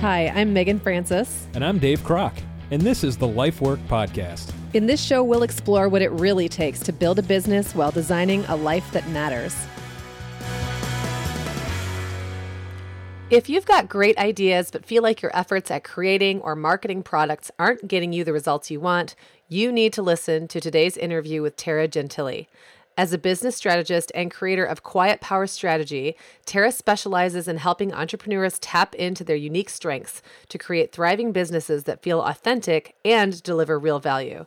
Hi, I'm Megan Francis. And I'm Dave Kroc, and this is the Life Work Podcast. In this show, we'll explore what it really takes to build a business while designing a life that matters. If you've got great ideas but feel like your efforts at creating or marketing products aren't getting you the results you want, you need to listen to today's interview with Tara Gentile. As a business strategist and creator of Quiet Power Strategy, Tara specializes in helping entrepreneurs tap into their unique strengths to create thriving businesses that feel authentic and deliver real value.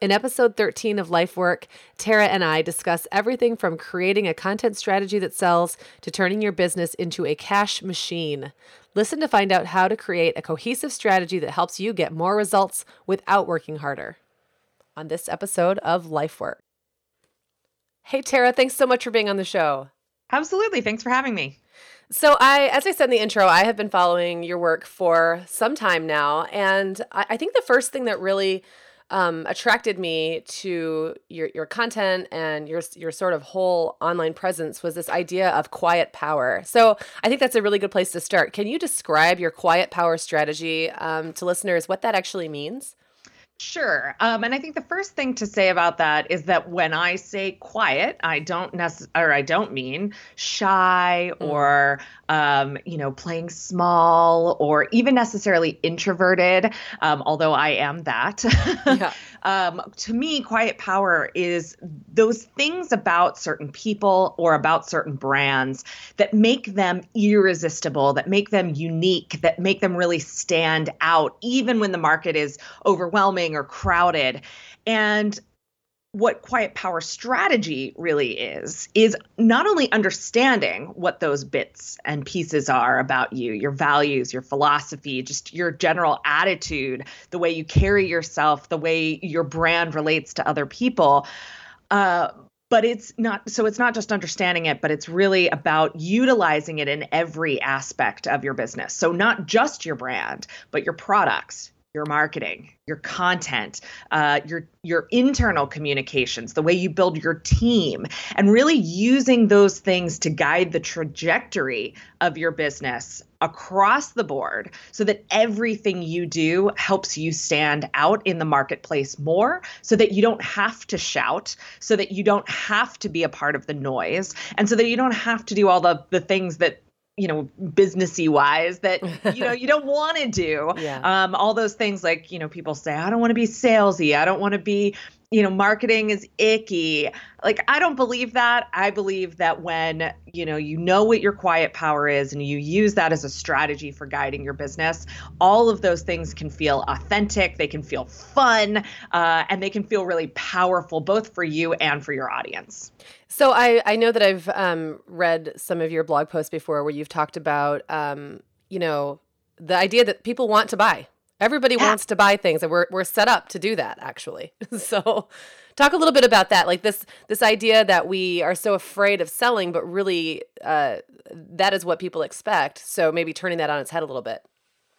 In episode 13 of Life Work, Tara and I discuss everything from creating a content strategy that sells to turning your business into a cash machine. Listen to find out how to create a cohesive strategy that helps you get more results without working harder. On this episode of Life Work. Hey, Tara, thanks so much for being on the show. Absolutely. Thanks for having me. So, I, as I said in the intro, I have been following your work for some time now. And I, I think the first thing that really um, attracted me to your, your content and your, your sort of whole online presence was this idea of quiet power. So, I think that's a really good place to start. Can you describe your quiet power strategy um, to listeners, what that actually means? Sure. Um, and I think the first thing to say about that is that when I say quiet, I don't necessarily, or I don't mean shy mm. or, um, you know, playing small or even necessarily introverted, um, although I am that. yeah. Um, to me, quiet power is those things about certain people or about certain brands that make them irresistible, that make them unique, that make them really stand out, even when the market is overwhelming or crowded. And what quiet power strategy really is is not only understanding what those bits and pieces are about you your values your philosophy just your general attitude the way you carry yourself the way your brand relates to other people uh, but it's not so it's not just understanding it but it's really about utilizing it in every aspect of your business. So not just your brand but your products your marketing, your content, uh, your your internal communications, the way you build your team, and really using those things to guide the trajectory of your business across the board, so that everything you do helps you stand out in the marketplace more, so that you don't have to shout, so that you don't have to be a part of the noise, and so that you don't have to do all the the things that you know businessy wise that you know you don't want to do yeah. um all those things like you know people say i don't want to be salesy i don't want to be you know marketing is icky. Like i don't believe that. I believe that when you know you know what your quiet power is and you use that as a strategy for guiding your business all of those things can feel authentic they can feel fun uh, and they can feel really powerful both for you and for your audience. So I, I know that I've um, read some of your blog posts before where you've talked about, um, you know, the idea that people want to buy. Everybody yeah. wants to buy things, and we're we're set up to do that. Actually, so talk a little bit about that. Like this this idea that we are so afraid of selling, but really uh, that is what people expect. So maybe turning that on its head a little bit.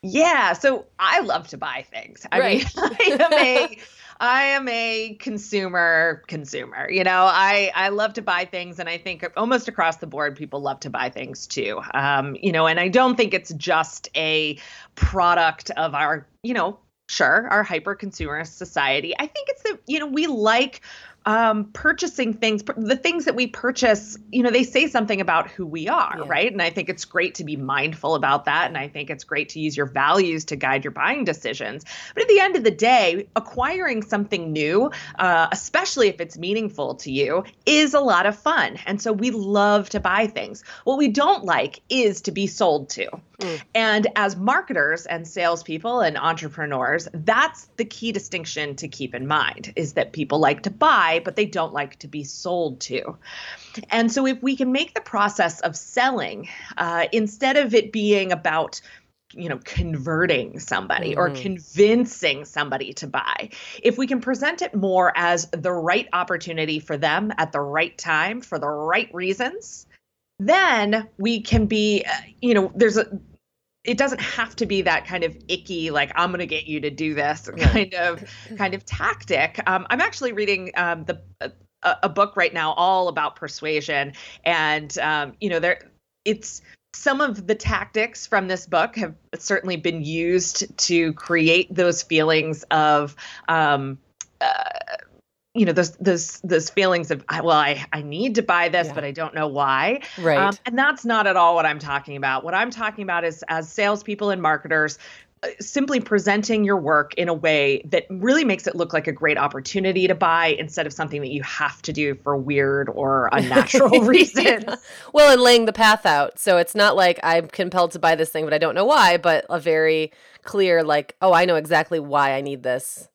Yeah. So I love to buy things. I right. mean, I am a I am a consumer consumer. You know, I I love to buy things, and I think almost across the board, people love to buy things too. Um, you know, and I don't think it's just a product of our, you know, sure, our hyper consumerist society. I think it's that you know we like um, purchasing things, the things that we purchase, you know, they say something about who we are, yeah. right? And I think it's great to be mindful about that. And I think it's great to use your values to guide your buying decisions. But at the end of the day, acquiring something new, uh, especially if it's meaningful to you, is a lot of fun. And so we love to buy things. What we don't like is to be sold to. Mm. And as marketers and salespeople and entrepreneurs, that's the key distinction to keep in mind is that people like to buy, but they don't like to be sold to. And so if we can make the process of selling, uh, instead of it being about you know converting somebody mm-hmm. or convincing somebody to buy if we can present it more as the right opportunity for them at the right time for the right reasons then we can be uh, you know there's a it doesn't have to be that kind of icky like i'm going to get you to do this kind of kind of tactic. Um, i'm actually reading um, the a, a, book right now all about persuasion. And um, you know there it's some of the tactics from this book have certainly been used to create those feelings of um, uh, you know those those those feelings of well i i need to buy this yeah. but i don't know why right um, and that's not at all what i'm talking about what i'm talking about is as salespeople and marketers uh, simply presenting your work in a way that really makes it look like a great opportunity to buy instead of something that you have to do for weird or unnatural reasons. yeah. Well, and laying the path out. So it's not like I'm compelled to buy this thing, but I don't know why, but a very clear, like, oh, I know exactly why I need this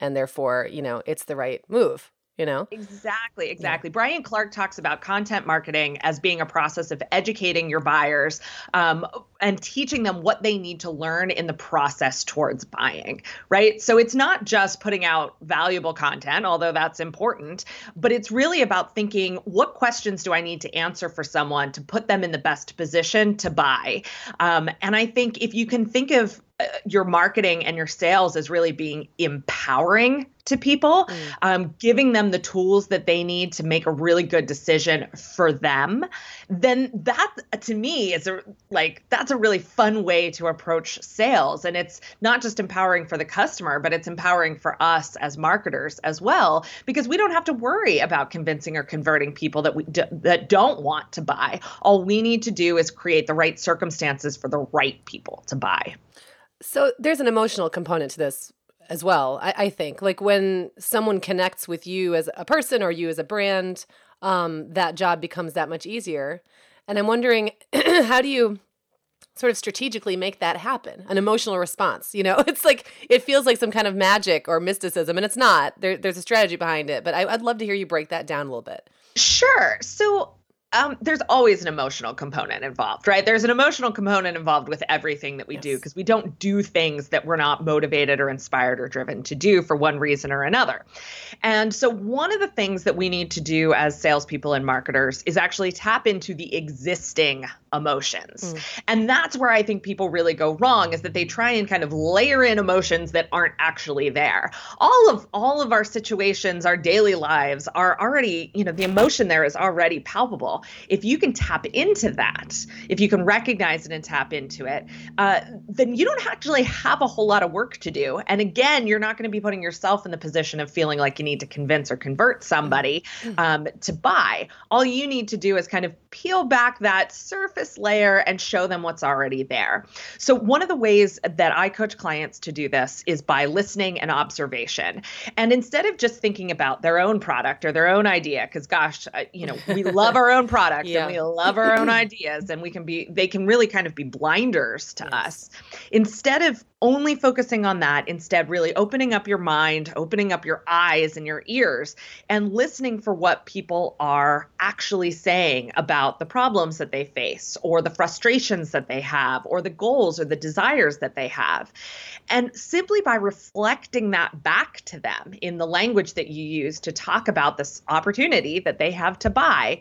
and therefore, you know, it's the right move you know? Exactly exactly. Yeah. brian clark talks about content marketing as being a process of educating your buyers um, and teaching them what they need to learn in the process towards buying right? So it's not just putting out valuable content although that's important but it's really about thinking what questions do i need to answer for someone to put them in the best position to buy? Um, and i think if you can think of your marketing and your sales as really being empowering to people, mm. um, giving them the tools that they need to make a really good decision for them, then that to me is a like that's a really fun way to approach sales. And it's not just empowering for the customer, but it's empowering for us as marketers as well, because we don't have to worry about convincing or converting people that we d- that don't want to buy. All we need to do is create the right circumstances for the right people to buy. So there's an emotional component to this as well. I, I, think like when someone connects with you as a person or you as a brand, um, that job becomes that much easier. And I'm wondering, how do you sort of strategically make that happen? An emotional response, you know? It's like it feels like some kind of magic or mysticism, and it's not. There, there's a strategy behind it, but I, I'd love to hear you break that down a little bit. Sure. So um, there's always an emotional component involved, right? There's an emotional component involved with everything that we yes. do because we don't do things that we're not motivated or inspired or driven to do for one reason or another. And so, one of the things that we need to do as salespeople and marketers is actually tap into the existing emotions. Mm. And that's where I think people really go wrong is that they try and kind of layer in emotions that aren't actually there. All of all of our situations, our daily lives are already, you know, the emotion there is already palpable if you can tap into that, if you can recognize it and tap into it, uh, then you don't actually have a whole lot of work to do. And again, you're not going to be putting yourself in the position of feeling like you need to convince or convert somebody mm-hmm. um, to buy. All you need to do is kind of peel back that surface layer and show them what's already there. So, one of the ways that I coach clients to do this is by listening and observation. And instead of just thinking about their own product or their own idea, because gosh, uh, you know, we love our own product yeah. and we love our own ideas and we can be they can really kind of be blinders to yes. us instead of only focusing on that instead really opening up your mind opening up your eyes and your ears and listening for what people are actually saying about the problems that they face or the frustrations that they have or the goals or the desires that they have. And simply by reflecting that back to them in the language that you use to talk about this opportunity that they have to buy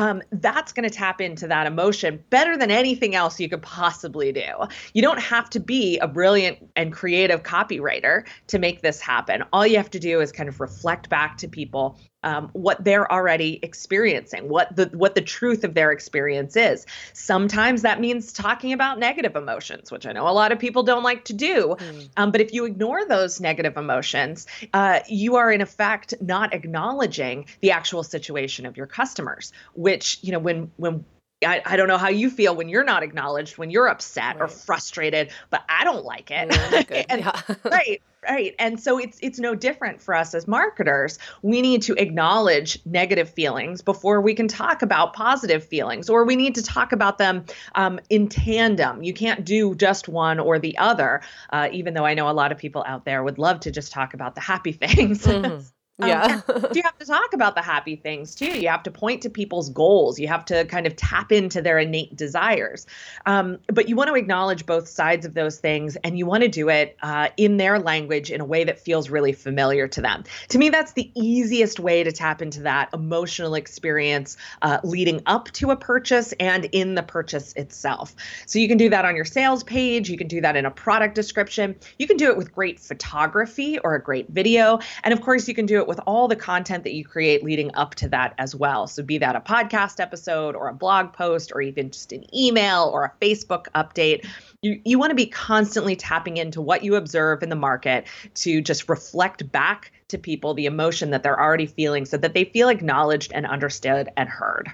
um, that's going to tap into that emotion better than anything else you could possibly do. You don't have to be a brilliant and creative copywriter to make this happen. All you have to do is kind of reflect back to people um, what they're already experiencing, what the what the truth of their experience is. Sometimes that means talking about negative emotions, which I know a lot of people don't like to do. Mm. Um, but if you ignore those negative emotions, uh, you are in effect not acknowledging the actual situation of your customers. Which you know when when I, I don't know how you feel when you're not acknowledged, when you're upset right. or frustrated, but I don't like it. Mm, and, yeah. right. Right. And so it's it's no different for us as marketers. We need to acknowledge negative feelings before we can talk about positive feelings, or we need to talk about them um, in tandem. You can't do just one or the other, uh, even though I know a lot of people out there would love to just talk about the happy things. Mm-hmm. Um, yeah. you have to talk about the happy things too. You have to point to people's goals. You have to kind of tap into their innate desires. Um, but you want to acknowledge both sides of those things and you want to do it uh, in their language in a way that feels really familiar to them. To me, that's the easiest way to tap into that emotional experience uh, leading up to a purchase and in the purchase itself. So you can do that on your sales page. You can do that in a product description. You can do it with great photography or a great video. And of course, you can do it with all the content that you create leading up to that as well. So, be that a podcast episode or a blog post or even just an email or a Facebook update. You, you want to be constantly tapping into what you observe in the market to just reflect back to people the emotion that they're already feeling so that they feel acknowledged and understood and heard.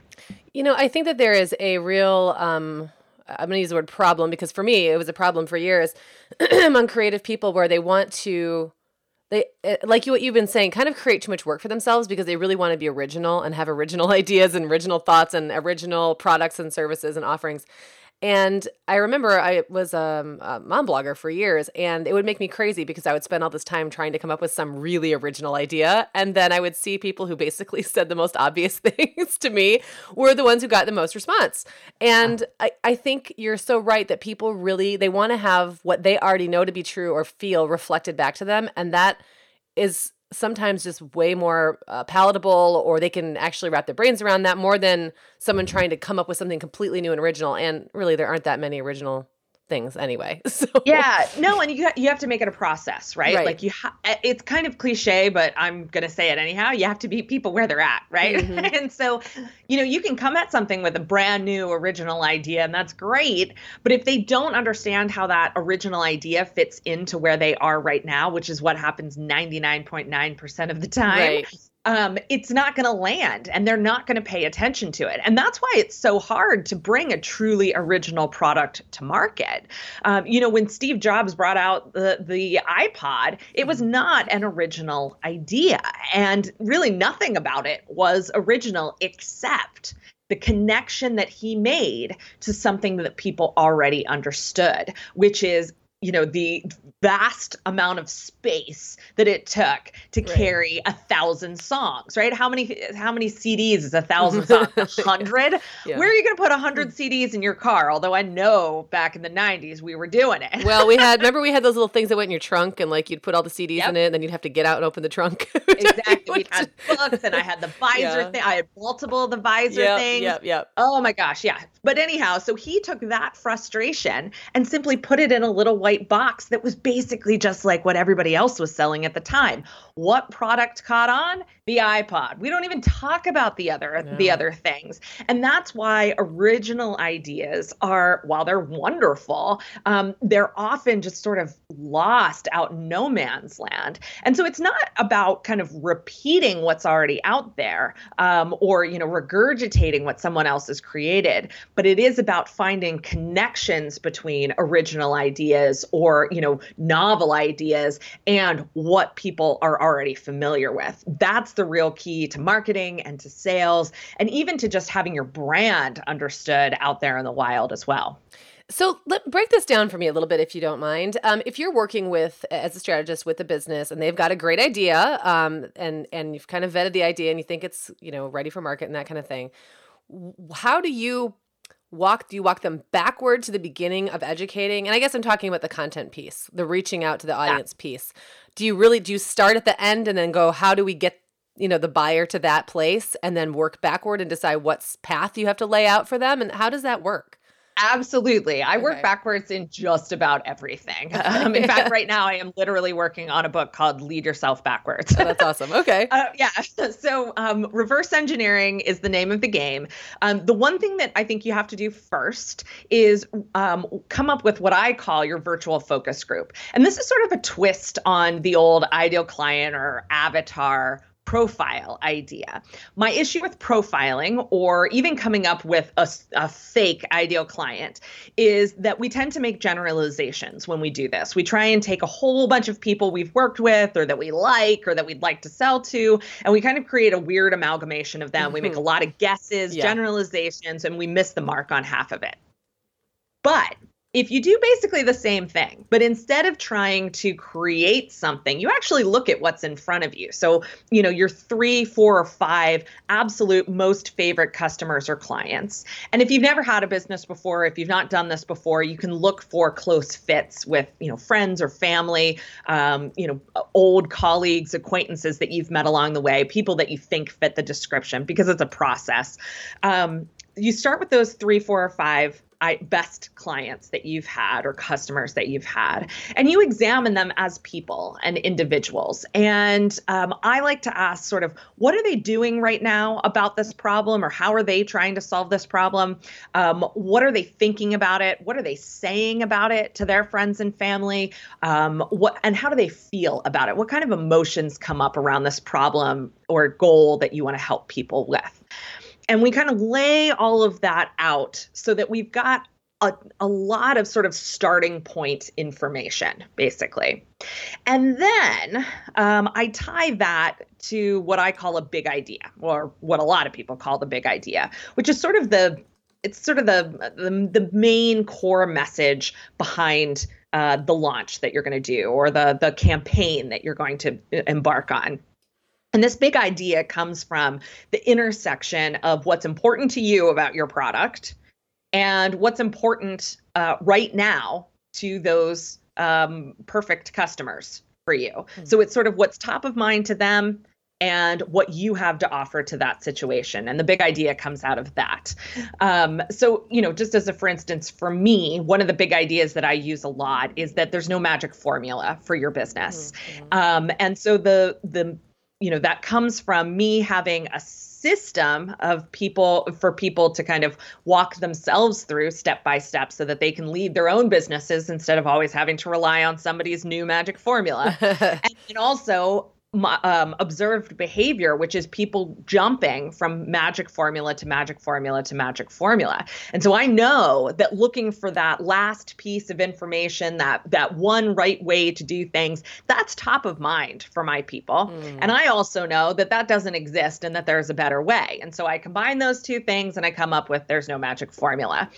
You know, I think that there is a real, um, I'm going to use the word problem because for me, it was a problem for years among creative people where they want to they eh, like you what you've been saying kind of create too much work for themselves because they really want to be original and have original ideas and original thoughts and original products and services and offerings and I remember I was um, a mom blogger for years, and it would make me crazy because I would spend all this time trying to come up with some really original idea. And then I would see people who basically said the most obvious things to me were the ones who got the most response. And I, I think you're so right that people really they want to have what they already know to be true or feel reflected back to them. And that is sometimes just way more uh, palatable or they can actually wrap their brains around that more than someone trying to come up with something completely new and original. And really there aren't that many original things anyway. So yeah, no, and you you have to make it a process, right? right. Like you, ha- it's kind of cliche, but I'm gonna say it anyhow. You have to meet people where they're at, right? Mm-hmm. and so, you know, you can come at something with a brand new original idea, and that's great. But if they don't understand how that original idea fits into where they are right now, which is what happens 99.9% of the time, right um, it's not going to land and they're not going to pay attention to it. And that's why it's so hard to bring a truly original product to market. Um, you know, when Steve Jobs brought out the, the iPod, it was not an original idea. And really nothing about it was original except the connection that he made to something that people already understood, which is you know the vast amount of space that it took to right. carry a thousand songs right how many how many cds is a thousand songs a hundred yeah. where are you going to put a hundred hmm. cds in your car although i know back in the 90s we were doing it well we had remember we had those little things that went in your trunk and like you'd put all the cds yep. in it and then you'd have to get out and open the trunk exactly we had books and i had the visor yeah. thing i had multiple of the visor yep, things yep, yep. oh my gosh yeah but anyhow so he took that frustration and simply put it in a little white box that was basically just like what everybody else was selling at the time. What product caught on? The iPod. We don't even talk about the other no. the other things. And that's why original ideas are while they're wonderful, um, they're often just sort of lost out in no man's land. And so it's not about kind of repeating what's already out there um, or you know regurgitating what someone else has created, but it is about finding connections between original ideas or you know novel ideas and what people are already familiar with that's the real key to marketing and to sales and even to just having your brand understood out there in the wild as well so let break this down for me a little bit, if you don't mind. Um, if you're working with as a strategist with a business and they've got a great idea, um, and and you've kind of vetted the idea and you think it's you know ready for market and that kind of thing, how do you walk do you walk them backward to the beginning of educating? And i guess i'm talking about the content piece the reaching out to the audience yeah. piece. Do you really do you start at the end and then go how do we get you know the buyer to that place and then work backward and decide what path you have to lay out for them? And how does that work Absolutely. I okay. work backwards in just about everything. Um, in fact, right now I am literally working on a book called Lead Yourself Backwards. oh, that's awesome. Okay. Uh, yeah. So, um, reverse engineering is the name of the game. Um, the one thing that I think you have to do first is um, come up with what I call your virtual focus group. And this is sort of a twist on the old ideal client or avatar profile idea. My issue with profiling or even coming up with a, a, fake ideal client is that we tend to make generalizations when we do this. We try and take a whole bunch of people we've worked with or that we like or that we'd like to sell to, and we kind of create a weird amalgamation of them. Mm-hmm. We make a lot of guesses, yeah. generalizations, and we miss the mark on half of it. But if you do basically the same thing, but instead of trying to create something, you actually look at what's in front of you. So, you know, your three, four, or five absolute most favorite customers or clients. And if you've never had a business before, if you've not done this before, you can look for close fits with, you know, friends or family, um, you know, old colleagues, acquaintances that you've met along the way, people that you think fit the description because it's a process. Um, you start with those three, four, or five I, best clients that you've had or customers that you've had, and you examine them as people and individuals. And um, I like to ask, sort of, what are they doing right now about this problem, or how are they trying to solve this problem? Um, what are they thinking about it? What are they saying about it to their friends and family? Um, what and how do they feel about it? What kind of emotions come up around this problem or goal that you want to help people with? And we kind of lay all of that out so that we've got a, a lot of sort of starting point information, basically. And then um, I tie that to what I call a big idea, or what a lot of people call the big idea, which is sort of the it's sort of the the, the main core message behind uh, the launch that you're going to do or the the campaign that you're going to embark on. And this big idea comes from the intersection of what's important to you about your product and what's important uh, right now to those um, perfect customers for you. Mm-hmm. So it's sort of what's top of mind to them and what you have to offer to that situation. And the big idea comes out of that. Um, so, you know, just as a for instance, for me, one of the big ideas that I use a lot is that there's no magic formula for your business. Mm-hmm. Um, and so the the you know that comes from me having a system of people for people to kind of walk themselves through step by step so that they can lead their own businesses instead of always having to rely on somebody's new magic formula. And, and also um, observed behavior, which is people jumping from magic formula to magic formula to magic formula. And so I know that looking for that last piece of information, that that one right way to do things, that's top of mind for my people. Mm. And I also know that that doesn't exist and that there's a better way. And so I combine those two things and I come up with there's no magic formula.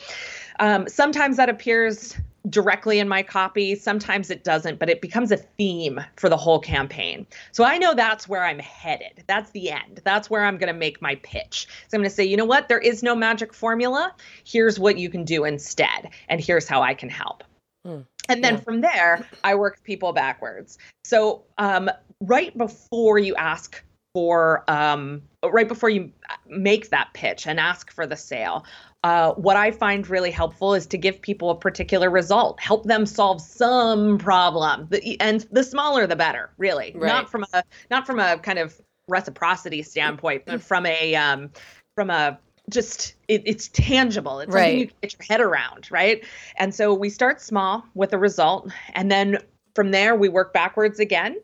Um, sometimes that appears directly in my copy. Sometimes it doesn't, but it becomes a theme for the whole campaign. So I know that's where I'm headed. That's the end. That's where I'm going to make my pitch. So I'm going to say, you know what? There is no magic formula. Here's what you can do instead. And here's how I can help. Mm. And then yeah. from there, I work people backwards. So um, right before you ask for um, right before you make that pitch and ask for the sale uh, what I find really helpful is to give people a particular result, help them solve some problem, and the smaller the better, really. Right. Not from a not from a kind of reciprocity standpoint, but from a um, from a just it, it's tangible. It's right. something you can get your head around, right? And so we start small with a result, and then from there we work backwards again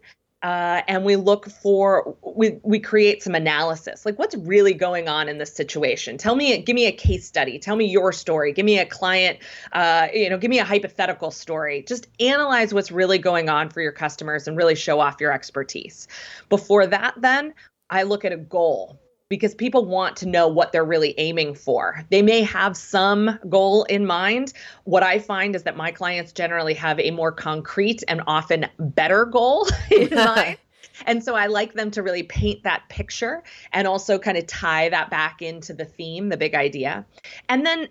uh, and we look for we we create some analysis like what's really going on in this situation? Tell me give me a case study. Tell me your story. Give me a client uh, you know give me a hypothetical story. Just analyze what's really going on for your customers and really show off your expertise. Before that then i look at a goal because people want to know what they're really aiming for. They may have some goal in mind. What I find is that my clients generally have a more concrete and often better goal in mind. And so I like them to really paint that picture and also kind of tie that back into the theme, the big idea. And then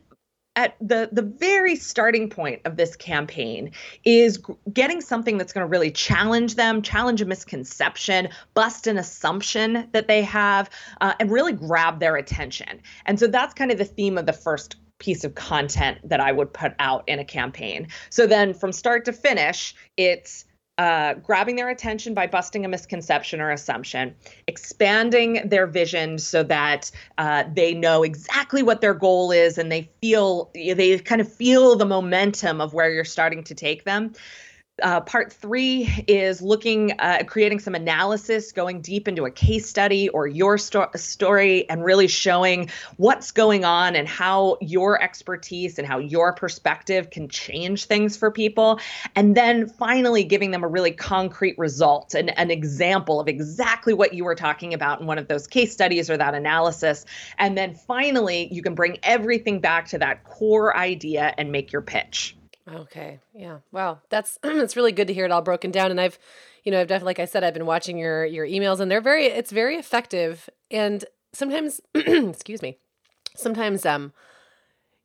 at the the very starting point of this campaign is getting something that's going to really challenge them challenge a misconception bust an assumption that they have uh, and really grab their attention. And so that's kind of the theme of the first piece of content that i would put out in a campaign. So then from start to finish it's uh, grabbing their attention by busting a misconception or assumption, expanding their vision so that uh, they know exactly what their goal is and they feel they kind of feel the momentum of where you're starting to take them. Uh, part three is looking uh, creating some analysis, going deep into a case study or your sto- story, and really showing what's going on and how your expertise and how your perspective can change things for people. And then finally, giving them a really concrete result and an example of exactly what you were talking about in one of those case studies or that analysis. And then finally, you can bring everything back to that core idea and make your pitch. Okay. Yeah. Wow. That's it's really good to hear it all broken down. And I've, you know, I've definitely, like I said, I've been watching your your emails, and they're very, it's very effective. And sometimes, excuse me, sometimes, um,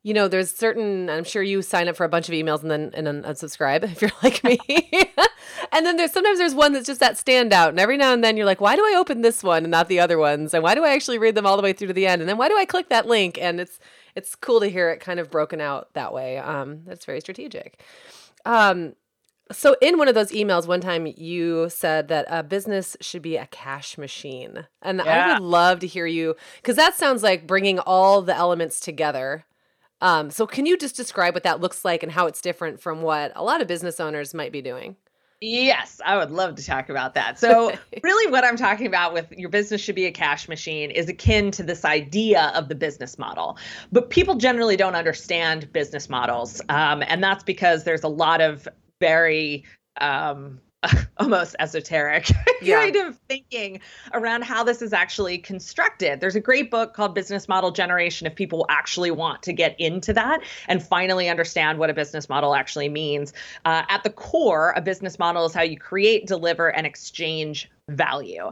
you know, there's certain. I'm sure you sign up for a bunch of emails and then and then unsubscribe if you're like me. and then there's sometimes there's one that's just that standout, and every now and then you're like, why do I open this one and not the other ones, and why do I actually read them all the way through to the end, and then why do I click that link? And it's it's cool to hear it kind of broken out that way. Um, that's very strategic. Um, so in one of those emails one time you said that a business should be a cash machine. And yeah. I would love to hear you cuz that sounds like bringing all the elements together. Um, so can you just describe what that looks like and how it's different from what a lot of business owners might be doing? Yes, I would love to talk about that. So, really, what I'm talking about with your business should be a cash machine is akin to this idea of the business model. But people generally don't understand business models. Um, and that's because there's a lot of very um, almost esoteric yeah. kind of thinking around how this is actually constructed. There's a great book called Business Model Generation if people actually want to get into that and finally understand what a business model actually means. Uh, at the core, a business model is how you create, deliver, and exchange value.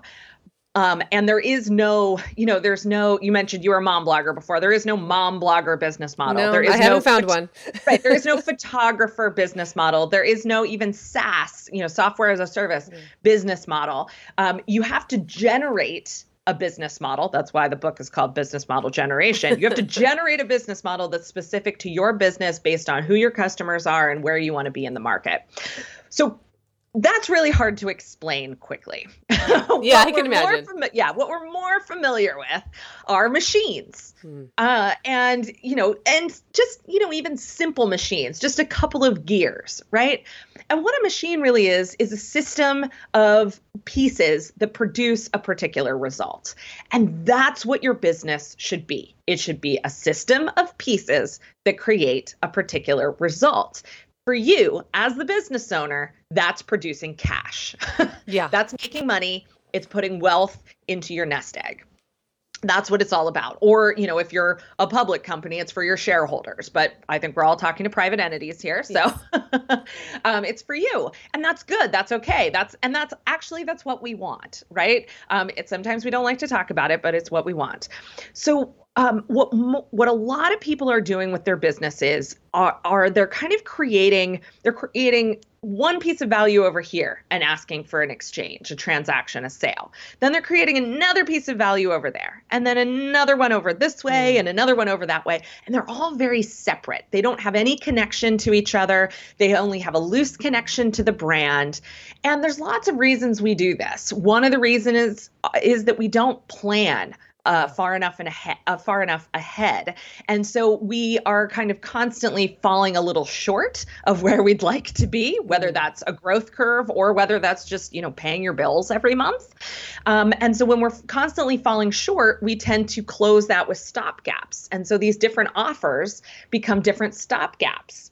Um, and there is no, you know, there's no. You mentioned you were a mom blogger before. There is no mom blogger business model. No, there is I haven't no found one. right. There is no photographer business model. There is no even SaaS, you know, software as a service mm-hmm. business model. Um, you have to generate a business model. That's why the book is called Business Model Generation. You have to generate a business model that's specific to your business based on who your customers are and where you want to be in the market. So that's really hard to explain quickly. yeah, I can imagine. Fami- yeah, what we're more familiar with are machines, hmm. uh, and you know, and just you know, even simple machines, just a couple of gears, right? And what a machine really is is a system of pieces that produce a particular result, and that's what your business should be. It should be a system of pieces that create a particular result for you as the business owner, that's producing cash. Yeah. that's making money. It's putting wealth into your nest egg. That's what it's all about. Or, you know, if you're a public company, it's for your shareholders. But I think we're all talking to private entities here. So yes. um, it's for you. And that's good. That's okay. That's and that's actually that's what we want, right? Um, it's sometimes we don't like to talk about it, but it's what we want. So um, what what a lot of people are doing with their businesses are, are they're kind of creating they're creating one piece of value over here and asking for an exchange, a transaction, a sale. Then they're creating another piece of value over there, and then another one over this way, mm. and another one over that way. And they're all very separate. They don't have any connection to each other. They only have a loose connection to the brand. And there's lots of reasons we do this. One of the reasons is is that we don't plan uh, far enough and ahead, uh, far enough ahead, and so we are kind of constantly falling a little short of where we'd like to be, whether mm. that's a growth curve or whether that's just you know paying your bills every month. Um, and so when we're constantly falling short, we tend to close that with stop gaps, and so these different offers become different stop gaps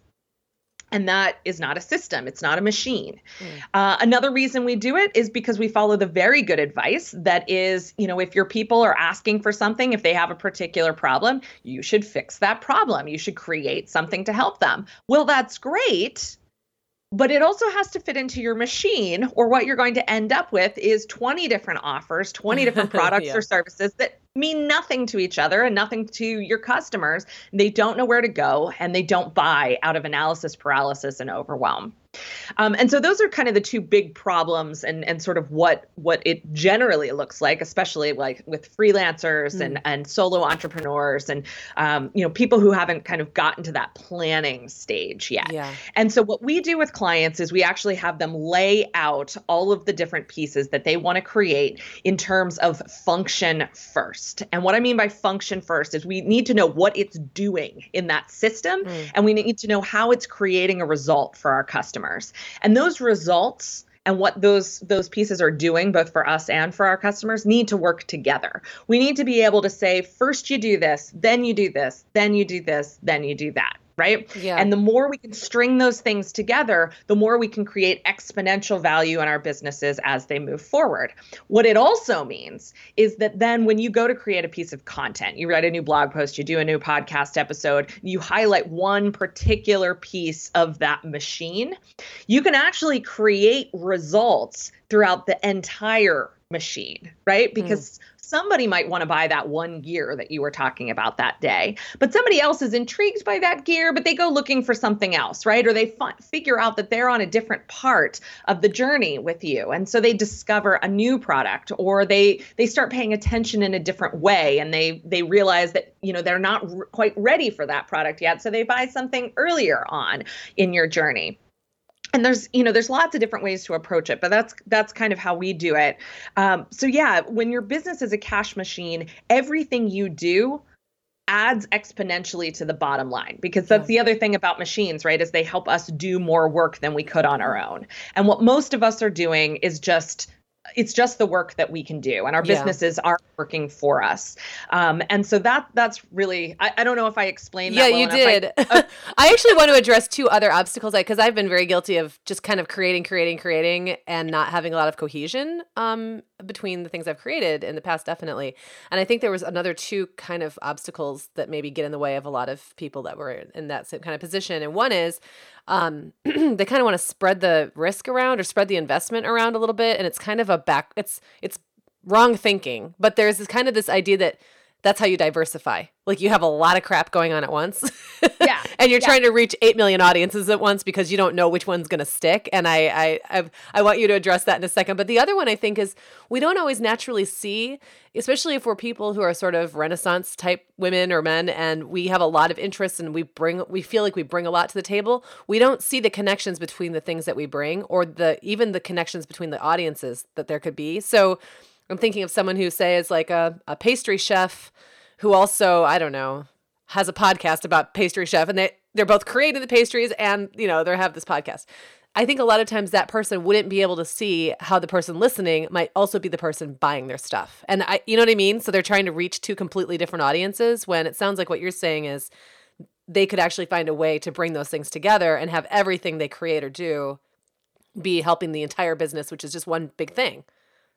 and that is not a system it's not a machine mm. uh, another reason we do it is because we follow the very good advice that is you know if your people are asking for something if they have a particular problem you should fix that problem you should create something to help them well that's great but it also has to fit into your machine or what you're going to end up with is 20 different offers 20 different products yeah. or services that mean nothing to each other and nothing to your customers. They don't know where to go and they don't buy out of analysis paralysis and overwhelm um, and so those are kind of the two big problems and and sort of what what it generally looks like, especially like with freelancers mm. and and solo entrepreneurs and um, you know people who haven't kind of gotten to that planning stage yet. Yeah. And so what we do with clients is we actually have them lay out all of the different pieces that they want to create in terms of function first. And what I mean by function first is we need to know what it's doing in that system mm. and we need to know how it's creating a result for our customers customers. And those results and what those those pieces are doing both for us and for our customers need to work together. We need to be able to say first you do this, then you do this, then you do this, then you do that right? Yeah. And the more we can string those things together, the more we can create exponential value in our businesses as they move forward. What it also means is that then when you go to create a piece of content, you write a new blog post, you do a new podcast episode, you highlight one particular piece of that machine, you can actually create results throughout the entire machine, right? Because mm somebody might want to buy that one gear that you were talking about that day, but somebody else is intrigued by that gear, but they go looking for something else, right? Or they f- figure out that they're on a different part of the journey with you, and so they discover a new product, or they they start paying attention in a different way, and they they realize that you know they're not r- quite ready for that product yet, so they buy something earlier on in your journey and there's you know there's lots of different ways to approach it but that's that's kind of how we do it. Um, so yeah when your business is a cash machine everything you do adds exponentially to the bottom line because that's the other thing about machines right is they help us do more work than we could on our own. And what most of us are doing is just it's just the work that we can do and our businesses yeah. aren't working for us. Um, and so that that's really i, I don't know if i explained yeah well you did I, uh, I, actually want to address two other obstacles because i've been very guilty of just kind of creating creating creating and not having a lot of cohesion um, between the things i've created in the past definitely. And i think there was another two kind of obstacles that maybe get in the way of a lot of people that were in that same kind of position. And one is um, they kind of want to spread the risk around or spread the investment around a little bit, and it's kind of a back. It's it's wrong thinking, but there's this kind of this idea that that's how you diversify. Like you have a lot of crap going on at once. Yeah. And you're yeah. trying to reach 8 million audiences at once because you don't know which one's going to stick. And I, I, I've, I want you to address that in a second. But the other one I think is we don't always naturally see, especially if we're people who are sort of renaissance type women or men and we have a lot of interests and we bring, we feel like we bring a lot to the table. We don't see the connections between the things that we bring or the, even the connections between the audiences that there could be. So, I'm thinking of someone who say is like a, a pastry chef who also, I don't know, has a podcast about pastry chef and they they're both creating the pastries and, you know, they have this podcast. I think a lot of times that person wouldn't be able to see how the person listening might also be the person buying their stuff. And I you know what I mean? So they're trying to reach two completely different audiences when it sounds like what you're saying is they could actually find a way to bring those things together and have everything they create or do be helping the entire business, which is just one big thing.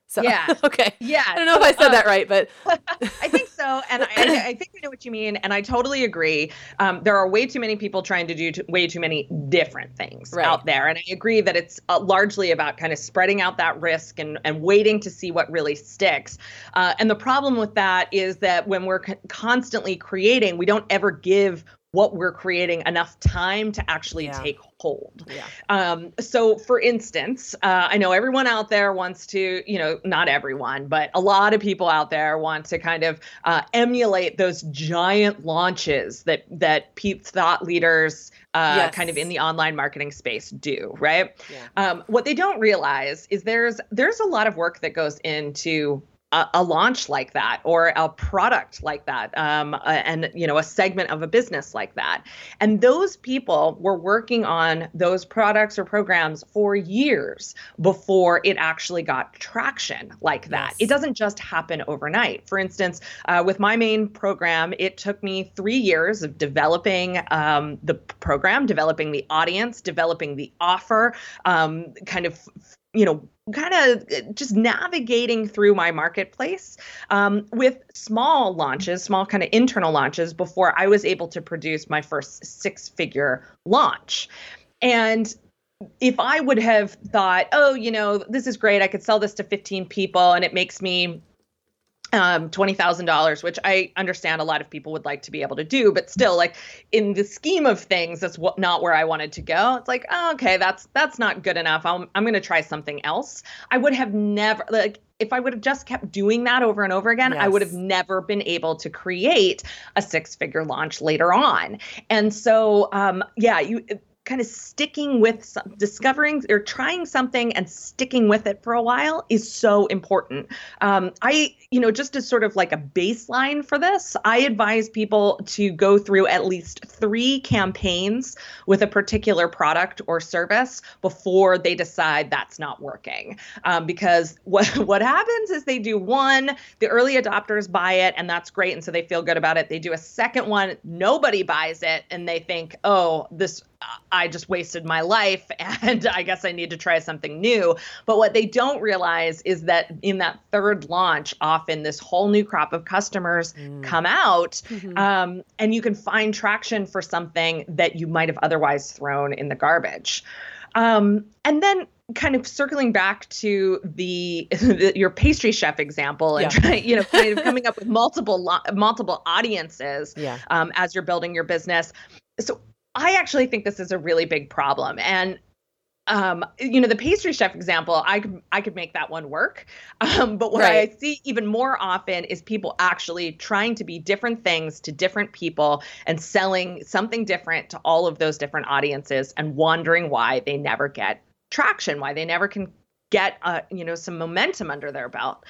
So yeah, okay, yeah. I don't know if I said um, that right, but I think so, and I, I, think I know what you mean, and I totally agree. Um, there are way too many people trying to do way too many different things right. out there, and I agree that it's uh, largely about kind of spreading out that risk and and waiting to see what really sticks. Uh, and the problem with that is that when we're constantly creating, we don't ever give what we're creating enough time to actually yeah. take hold. Yeah. Um, so, for instance, uh, I know everyone out there wants to, you know, not everyone, but a lot of people out there want to kind of uh, emulate those giant launches that that Pete's thought leaders. Uh, yes. kind of in the online marketing space do right yeah. um, what they don't realize is there's there's a lot of work that goes into a, a, launch like that or a product like that um, and you know a segment of a business like that. And those people were working on those products or programs for years before it actually got traction like that. Yes. it doesn't just happen overnight. For instance uh, with my main program it took me three years of developing um, the program developing the audience developing the offer um, kind of you know kind of uh, just navigating through my marketplace um, with small launches, small kind of internal launches before I was able to produce my first six figure launch. And if I would have thought, oh, you know, this is great, I could sell this to 15 people and it makes me um $20,000 which I understand a lot of people would like to be able to do but still like in the scheme of things that's what not where I wanted to go it's like oh, okay that's that's not good enough I'm I'm going to try something else I would have never like if I would have just kept doing that over and over again, yes. I would have never been able to create a six figure launch later on. And so, um, yeah, you kind of sticking with some, discovering or trying something and sticking with it for a while is so important. Um, I, you know, just as sort of like a baseline for this, I advise people to go through at least three campaigns with a particular product or service before they decide that's not working. Um, because what what happens is they do one, the early adopters buy it, and that's great, and so they feel good about it. They do a second one, nobody buys it, and they think, oh, this I just wasted my life and I guess I need to try something new. But what they don't realize is that in that third launch, often this whole new crop of customers mm. come out mm-hmm. um, and you can find traction for something that you might have otherwise thrown in the garbage. Um, and then kind of circling back to the, the your pastry chef example and yeah. trying, you know, kind of coming up with multiple multiple audiences yeah. um, as you're building your business. So I actually think this is a really big problem, and um, you know, the pastry chef example, I could I could make that one work. Um, but what right. I see even more often is people actually trying to be different things to different people and selling something different to all of those different audiences and wondering why they never get traction, why they never can get uh, you know some momentum under their belt.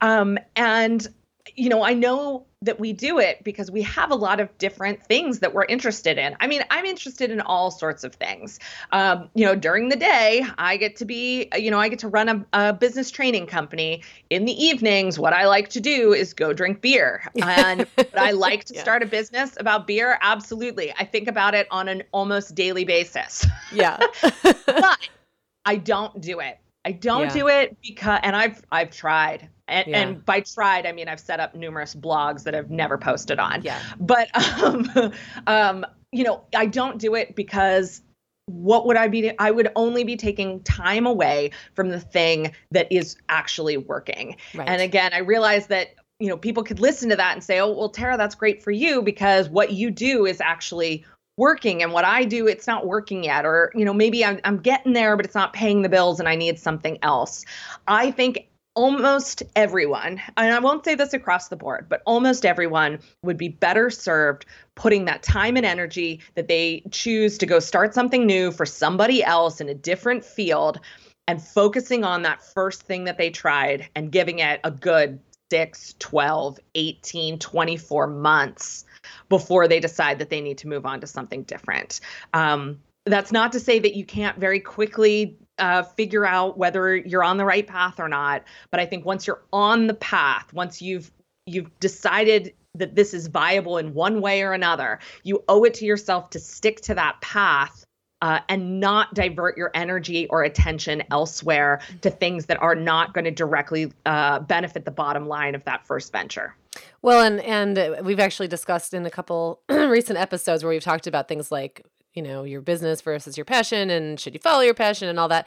Um, and you know, I know that we do it because we have a lot of different things that we're interested in. I mean, I'm interested in all sorts of things. Um, you know, during the day, I get to be, you know, I get to run a, a, business training company. In the evenings, what I like to do is go drink beer. And I like to yeah. start a business about beer. Absolutely. I think about it on an almost daily basis. Yeah. but I don't do it. I don't yeah. do it because, and I've I've tried. And, yeah. and, by tried, I mean I've set up numerous blogs that I've never posted on. Yeah. But um, um, you know, I don't do it because what would I be? I would only be taking time away from the thing that is actually working. Right. And again, I realize that you know people could listen to that and say, "Oh, well, Tara, that's great for you because what you do is actually working and what I do it's not working yet or you know maybe I'm I'm getting there but it's not paying the bills and I need something else. I think almost everyone, and I won't say this across the board, but almost everyone would be better served putting that time and energy that they choose to go start something new for somebody else in a different field and focusing on that first thing that they tried and giving it a good 6, 12, 18, 24 months before they decide that they need to move on to something different. Um, that's not to say that you can't very quickly uh, figure out whether you're on the right path or not. But I think once you're on the path, once you've you've decided that this is viable in one way or another, you owe it to yourself to stick to that path uh, and not divert your energy or attention elsewhere to things that are not going to directly uh, benefit the bottom line of that first venture. Well, and and we've actually discussed in a couple recent episodes where we've talked about things like you know, your business versus your passion and should you follow your passion and all that.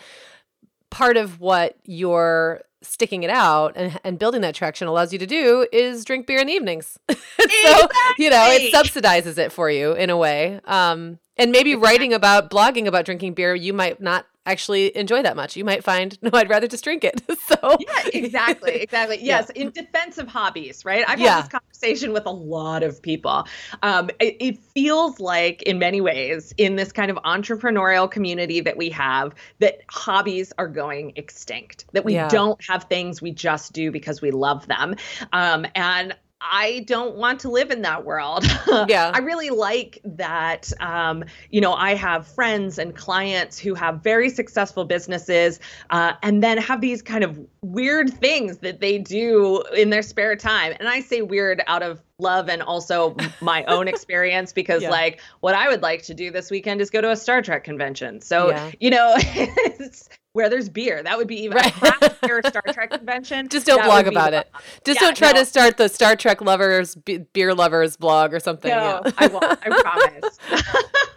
Part of what you're sticking it out and, and building that traction allows you to do is drink beer in the evenings. so, exactly. you know, it subsidizes it for you in a way. Um, and maybe exactly. writing about, blogging about drinking beer, you might not actually enjoy that much. You might find, no, I'd rather just drink it. so yeah, exactly, exactly. Yes, yeah. in defense of hobbies, right? I've yeah. had this conversation with a lot of people. Um, it, it, feels like, in many ways, in this kind of entrepreneurial community that we have, that hobbies are going extinct. That we yeah. don't have things we just do because we love them. Um, and I don't want to live in that world. Yeah. I really like that. Um, you know, I have friends and clients who have very successful businesses uh, and then have these kind of weird things that they do in their spare time. And I say weird out of love and also my own experience because, yeah. like, what I would like to do this weekend is go to a Star Trek convention. So, yeah. you know, it's where there's beer. That would be even right. craft beer Star Trek convention. Just don't blog about it. Just yeah, don't try no. to start the Star Trek lovers beer lovers blog or something. No, yeah. I won't. I promise.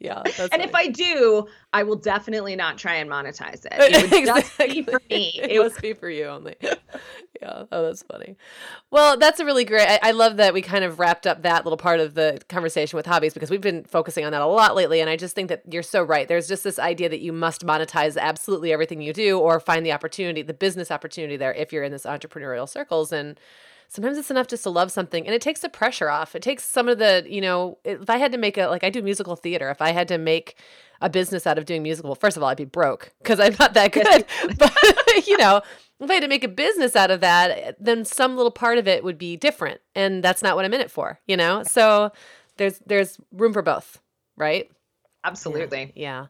yeah. and if I do, I will definitely not try and monetize it. It would exactly. just be for me. It, it must be for you only. yeah. Oh, that's funny. Well, that's a really great. I, I, love that we kind of wrapped up that little part of the conversation with hobbies because we've been focusing on that a lot lately. And I just think that you're so right. There's just this idea that you must monetize absolutely everything you do or find the opportunity, the business opportunity there if you're in this entrepreneurial circles. And sometimes it's enough just to love something and it takes the pressure off. It takes some of the, you know, if I had to make a, like I do musical theater, if I had to make a business out of doing musical, first of all, I'd be broke because I'm not that good. but, you know, if I had to make a business out of that, then some little part of it would be different. And that's not what I'm in it for, you know? So there's, there's room for both, right? Absolutely. Yeah.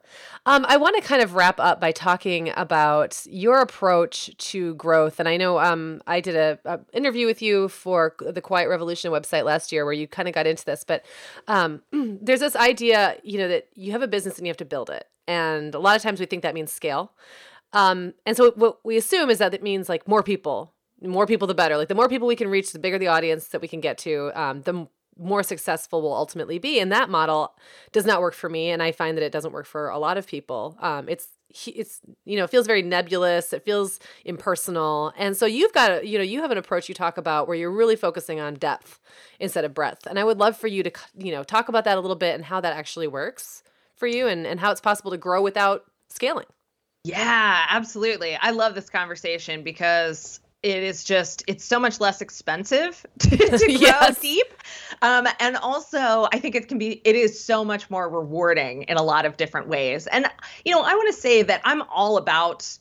yeah. Um, I want to kind of wrap up by talking about your approach to growth. And I know um, I did a, a, interview with you for the Quiet Revolution website last year where you kind of got into this. But um, there's this idea, you know, that you have a business and you have to build it. And a lot of times we think that means scale. Um, and so what we assume is that it means like more people, more people the better. Like the more people we can reach, the bigger the audience that we can get to, um, the more successful will ultimately be. And that model does not work for me. And I find that it doesn't work for a lot of people. Um, it's it's you know it feels very nebulous it feels impersonal and so you've got you know you have an approach you talk about where you're really focusing on depth instead of breadth and i would love for you to you know talk about that a little bit and how that actually works for you and, and how it's possible to grow without scaling yeah absolutely i love this conversation because it is just it's so much less expensive to, to grow yes. deep um, and also i think it can be it is so much more rewarding in a lot of different ways and you know i want to say that i'm all about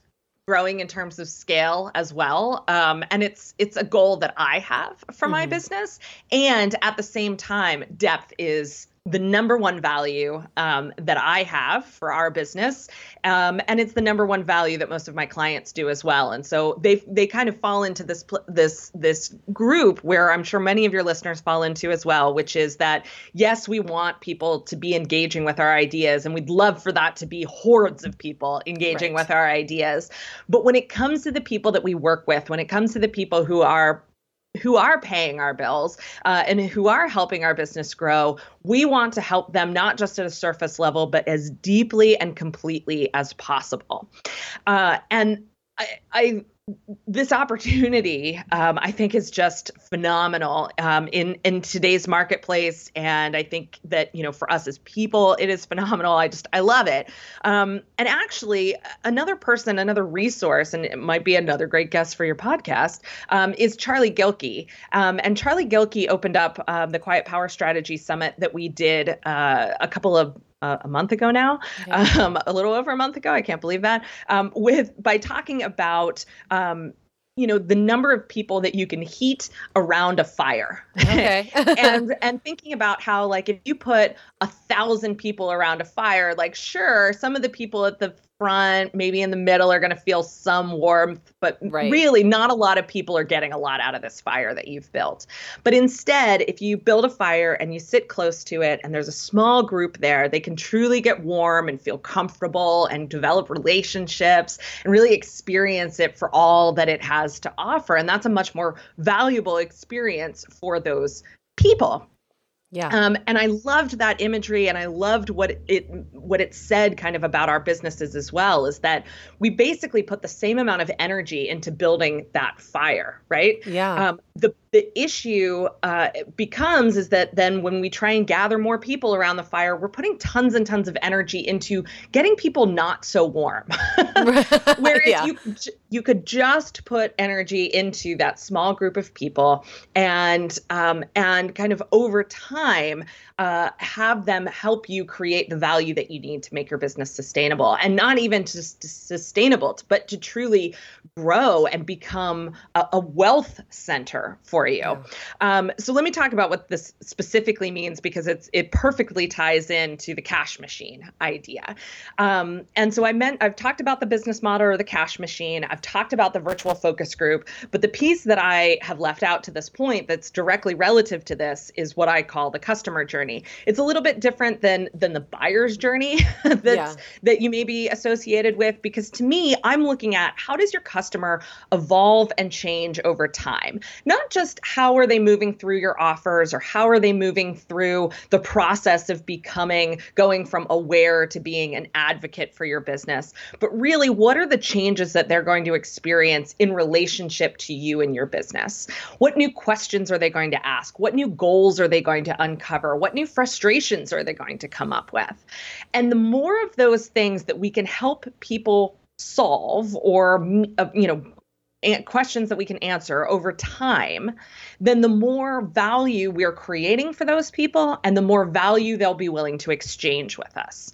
growing in terms of scale as well um, and it's it's a goal that i have for mm-hmm. my business and at the same time depth is the number one value um, that I have for our business, um, and it's the number one value that most of my clients do as well. And so they they kind of fall into this this this group where I'm sure many of your listeners fall into as well, which is that yes, we want people to be engaging with our ideas, and we'd love for that to be hordes of people engaging right. with our ideas. But when it comes to the people that we work with, when it comes to the people who are who are paying our bills uh, and who are helping our business grow, we want to help them not just at a surface level, but as deeply and completely as possible. Uh, and I, I this opportunity, um, I think, is just phenomenal um, in in today's marketplace, and I think that you know, for us as people, it is phenomenal. I just I love it. Um, and actually, another person, another resource, and it might be another great guest for your podcast, um, is Charlie Gilkey. Um, and Charlie Gilkey opened up um, the Quiet Power Strategy Summit that we did uh, a couple of uh, a month ago now, um, a little over a month ago. I can't believe that. Um, with by talking about um, you know the number of people that you can heat around a fire okay and and thinking about how like if you put a thousand people around a fire like sure some of the people at the front, maybe in the middle are going to feel some warmth, but right. really not a lot of people are getting a lot out of this fire that you've built. But instead, if you build a fire and you sit close to it and there's a small group there, they can truly get warm and feel comfortable and develop relationships and really experience it for all that it has to offer. And that's a much more valuable experience for those people. Yeah. Um, and I loved that imagery and I loved what it what it said kind of about our businesses as well is that we basically put the same amount of energy into building that fire, right? Yeah. Um, the the issue uh, becomes is that then when we try and gather more people around the fire, we're putting tons and tons of energy into getting people not so warm. Whereas yeah. you you could just put energy into that small group of people and um, and kind of over time uh, have them help you create the value that you need to make your business sustainable and not even just sustainable, but to truly grow and become a, a wealth center for you. Yeah. Um, so let me talk about what this specifically means because it's it perfectly ties into the cash machine idea. Um, and so I meant I've talked about the business model or the cash machine. I've talked about the virtual focus group, but the piece that I have left out to this point that's directly relative to this is what I call the customer journey journey. It's a little bit different than than the buyer's journey that's yeah. that you may be associated with because to me, I'm looking at how does your customer evolve and change over time? Not just how are they moving through your offers or how are they moving through the process of becoming going from aware to being an advocate for your business, but really what are the changes that they're going to experience in relationship to you and your business? What new questions are they going to ask? What new goals are they going to uncover? What new frustrations are they going to come up with? And the more of those things that we can help people solve or uh, you know questions that we can answer over time, then the more value we're creating for those people and the more value they'll be willing to exchange with us.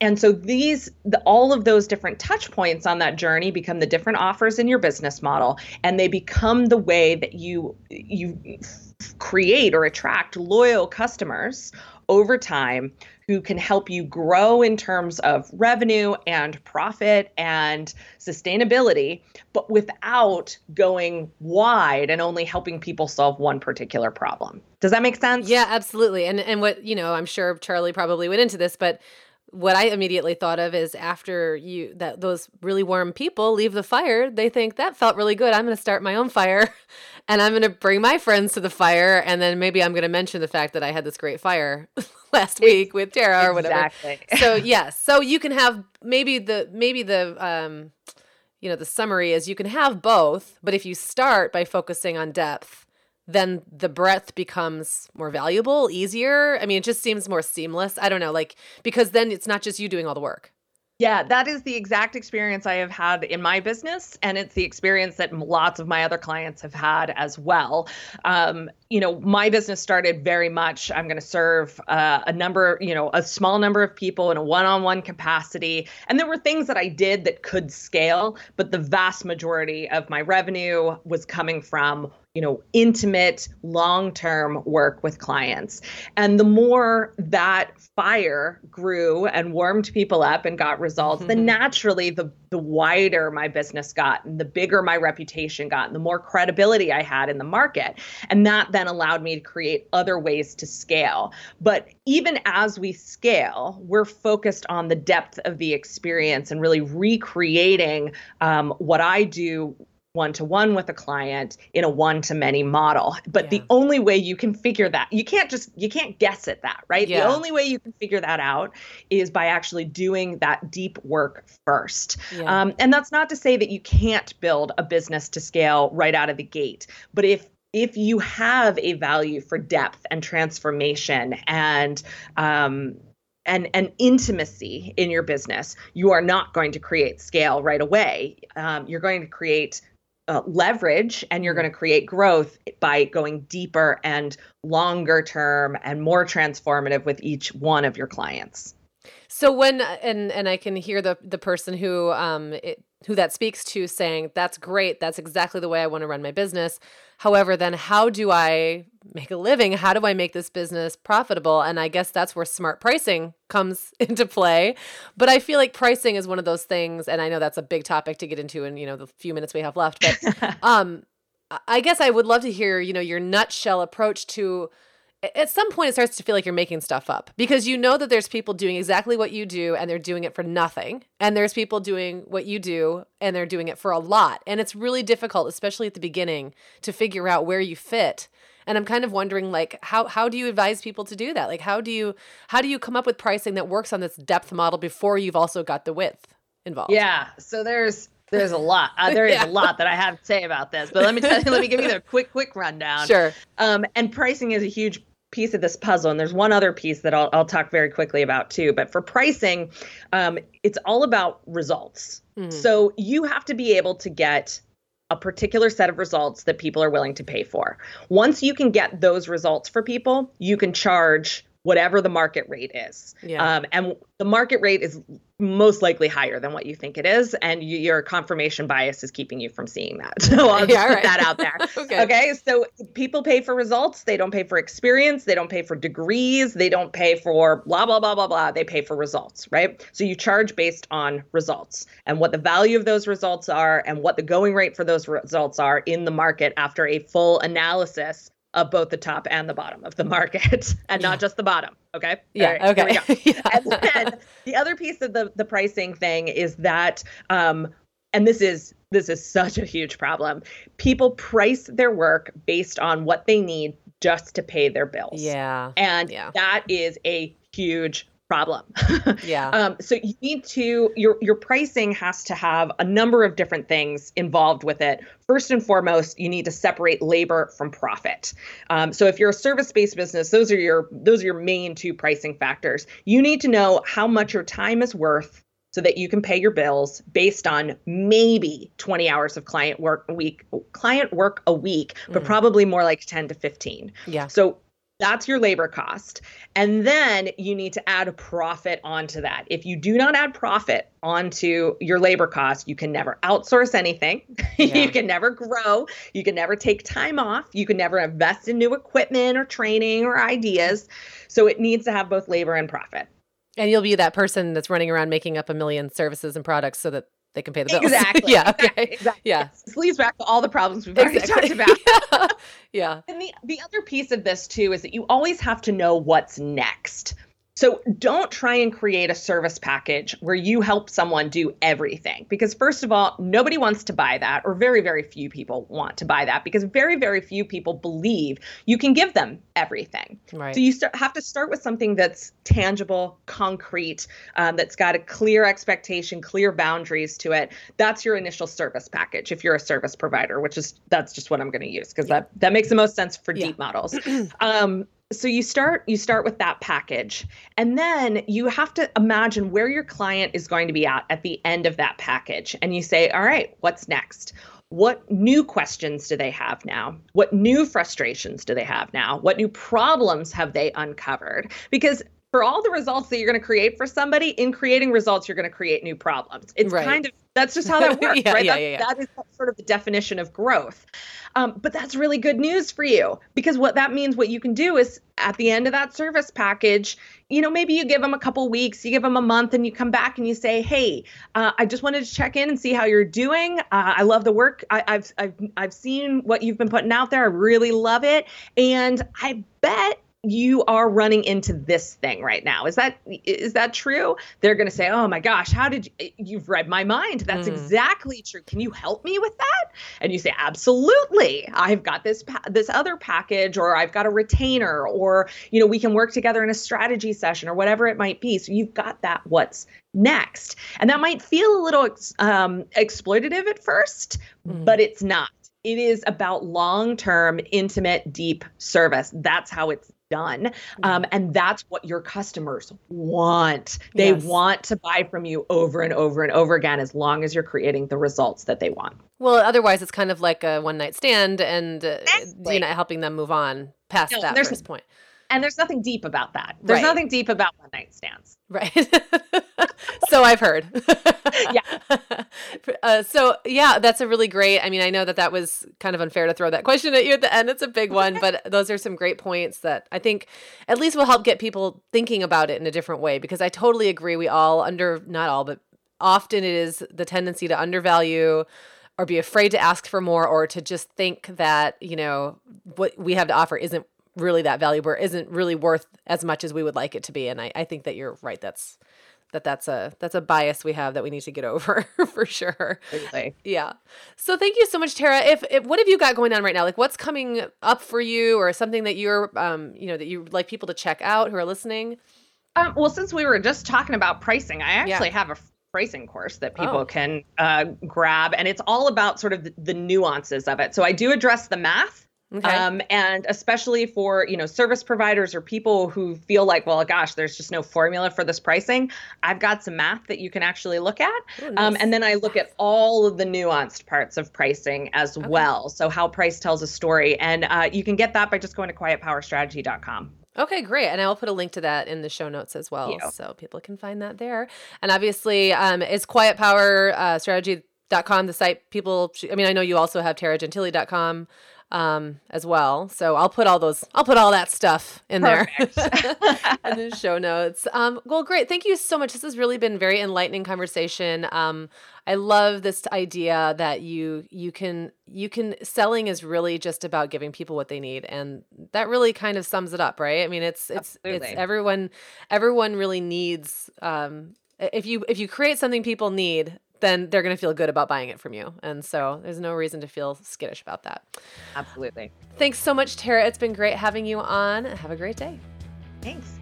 And so these the, all of those different touch points on that journey become the different offers in your business model and they become the way that you you create or attract loyal customers over time who can help you grow in terms of revenue and profit and sustainability, but without going wide and only helping people solve one particular problem. Does that make sense? Yeah, absolutely. And and what, you know, I'm sure Charlie probably went into this, but what I immediately thought of is after you that those really warm people leave the fire, they think that felt really good. I'm going to start my own fire and I'm going to bring my friends to the fire and then maybe I'm going to mention the fact that I had this great fire last week with Tara or whatever. Exactly. So yes, so you can have maybe the maybe the um, you know, the summary is you can have both, but if you start by focusing on depth, then the breadth becomes more valuable, easier. I mean, it just seems more seamless. I don't know, like because then it's not just you doing all the work. Yeah, that is the exact experience I have had in my business, and it's the experience that lots of my other clients have had as well. Um, you know, my business started very much. I'm going to serve uh, a number, you know, a small number of people in a one-on-one capacity, and there were things that I did that could scale, but the vast majority of my revenue was coming from you know, intimate, long term work with clients. And the more that fire grew and warmed people up and got results, mm-hmm. then naturally the, the wider my business got and the bigger my reputation got and the more credibility I had in the market. And that then allowed me to create other ways to scale. But even as we scale, we're focused on the depth of the experience and really recreating um, what I do one to one with a client in a one to many model. But yeah. the only way you can figure that, you can't just, you can't guess at that, right? Yeah. The only way you can figure that out is by actually doing that deep work first. Yeah. Um, and that's not to say that you can't build a business to scale right out of the gate. But if if you have a value for depth and transformation and um, and and intimacy in your business, you are not going to create scale right away. Um, you're going to create uh, leverage and you're mm-hmm. going to create growth by going deeper and longer term and more transformative with each one of your clients. So when and and I can hear the the person who um it, who that speaks to saying that's great that's exactly the way I want to run my business. However, then how do I make a living? How do I make this business profitable? And I guess that's where smart pricing comes into play. But I feel like pricing is one of those things and I know that's a big topic to get into in, you know, the few minutes we have left, but um I guess I would love to hear, you know, your nutshell approach to at some point it starts to feel like you're making stuff up because you know that there's people doing exactly what you do and they're doing it for nothing and there's people doing what you do and they're doing it for a lot and it's really difficult especially at the beginning to figure out where you fit and i'm kind of wondering like how how do you advise people to do that like how do you how do you come up with pricing that works on this depth model before you've also got the width involved yeah so there's there's a lot. Uh, there is yeah. a lot that I have to say about this, but let me tell you, let me give you the quick, quick rundown. Sure. Um, and pricing is a huge piece of this puzzle and there's one other piece that i'll, I'll talk very quickly about too but for pricing um, it's all about results mm-hmm. so you have to be able to get a particular set of results that people are willing to pay for once you can get those results for people you can charge whatever the market rate is. Yeah. Um, and the market rate is most likely higher than what you think it is, and you, your confirmation bias is keeping you from seeing that. So I'll yeah, put right. that out there. okay. okay. So people pay for results. They don't pay for experience. They don't pay for degrees. They don't pay for blah blah blah blah blah. They pay for results, right? So you charge based on results and what the value of those results are, and what the going rate for those results are in the market after a full analysis of both the top and the bottom of the market and yeah. not just the bottom. Okay. Yeah. Right, okay. yeah. And then the other piece of the, the pricing thing is that, um, and this is this is such a huge problem. People price their work based on what they need just to pay their bills. Yeah. And yeah. that is a huge problem. yeah. Um, so you need to your your pricing has to have a number of different things involved with it. First and foremost, you need to separate labor from profit. Um, so if you're a service-based business, those are your those are your main two pricing factors. You need to know how much your time is worth so that you can pay your bills based on maybe 20 hours of client work a week client work a week but mm. probably more like 10 to 15 yeah so that's your labor cost. And then you need to add a profit onto that. If you do not add profit onto your labor cost, you can never outsource anything. Yeah. you can never grow. You can never take time off. You can never invest in new equipment or training or ideas. So it needs to have both labor and profit. And you'll be that person that's running around making up a million services and products so that they can pay the bills. Exactly. yeah. Okay. Exactly. Yeah. This leads back to all the problems we've already exactly. talked about. yeah. And the the other piece of this too is that you always have to know what's next. So don't try and create a service package where you help someone do everything because first of all, nobody wants to buy that or very very few people want to buy that because very very few people believe you can give them everything. Right. So you start, have to start with something that's tangible, concrete, um, that's got a clear expectation, clear boundaries to it. That's your initial service package if you're a service provider, which is that's just what I'm going to use because that that makes the most sense for Yeah. deep models. um, so you start you start with that package and then you have to imagine where your client is going to be at at the end of that package and you say all right what's next? What new questions do they have now? What new frustrations do they have now? What new problems have they uncovered? Because for all the results that you're going to create for somebody in creating results you're going to create new problems. It's Right. kind of that's just how that works Yeah, right yeah, yeah, that is sort of the definition of growth um, but that's really good news for you because what that means, what you can do is at the end of that service package, you know, maybe you give them a couple weeks, you give them a month, and you come back and you say, "Hey, uh, I just wanted to check in and see how you're doing. Uh, I love the work. I, I've I've I've seen what you've been putting out there. I really love it, and I bet." You are running into this thing right now. Is that is that true? They're going to say, "Oh my gosh, how did you, you've read my mind? That's Mm. exactly true. Can you help me with that?" And you say, "Absolutely. I've got this pa- this other package or I've got a retainer or you know, we can work together in a strategy session or whatever it might be." So you've got that what's next. And that might feel a little ex- um, exploitative at first, Mm. but it's not. It is about long term, intimate, deep service. That's how it's done. Um, and that's what your customers want. They Yes. want to buy from you over and over and over again as long as you're creating the results that they want. Well, otherwise it's kind of like a one night stand, and uh, Exactly. you're not helping them move on past No, that first point. And there's nothing deep about that. There's Right. nothing deep about one night stands. Right. so I've heard. Yeah. Uh, so yeah, that's a really great. I mean, I know that that was kind of unfair to throw that question at you at the end. It's a big one, but those are some great points that I think at least will help get people thinking about it in a different way. Because I totally agree. We all under not all, but often it is the tendency to undervalue or be afraid to ask for more or to just think that you know what we have to offer isn't really that valuable or isn't really worth as much as we would like it to be. And i, I think that you're right. That's that that's a that's a bias we have that we need to get over for sure. Yeah. So thank you so much tara. If, if what have you got going on right now? Like what's coming up for you or something that you're um you know that you would like people to check out who are listening? Um, well, since we were just talking about pricing, I actually have a pricing course that people Oh. can uh, grab, and it's all about sort of the, the nuances of it. So I do address the math. Okay Um, and especially for you know service providers or people who feel like, well, gosh, there's just no formula for this pricing. I've got some math that you can actually look at, Ooh, um, and then I look at all of the nuanced parts of pricing as well. So how price tells a story, and uh, you can get that by just going to quietpowerstrategy.com. Okay, great. And I will put a link to that in the show notes as well. you. So people can find that there. And obviously, um, is Quiet Power uh, Strategy.com the site people, sh- I mean, I know you also have TaraGentile.com um, as well. So I'll put all those, I'll put all that stuff in there in the show notes. Um, well, great. Thank you so much. This has really been very enlightening conversation. Um, I love this idea that you you can you can selling is really just about giving people what they need, and that really kind of sums it up, right? I mean, it's it's it's everyone everyone really needs. Um, if you if you create something people need, then they're going to feel good about buying it from you, and so there's no reason to feel skittish about that. Absolutely. Thanks so much, Tara. It's been great having you on. Have a great day. Thanks.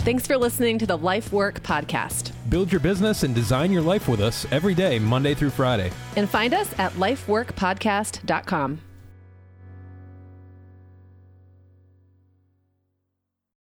Thanks for listening to the Life Work Podcast. Build your business and design your life with us every day, Monday through Friday. And find us at lifeworkpodcast.com.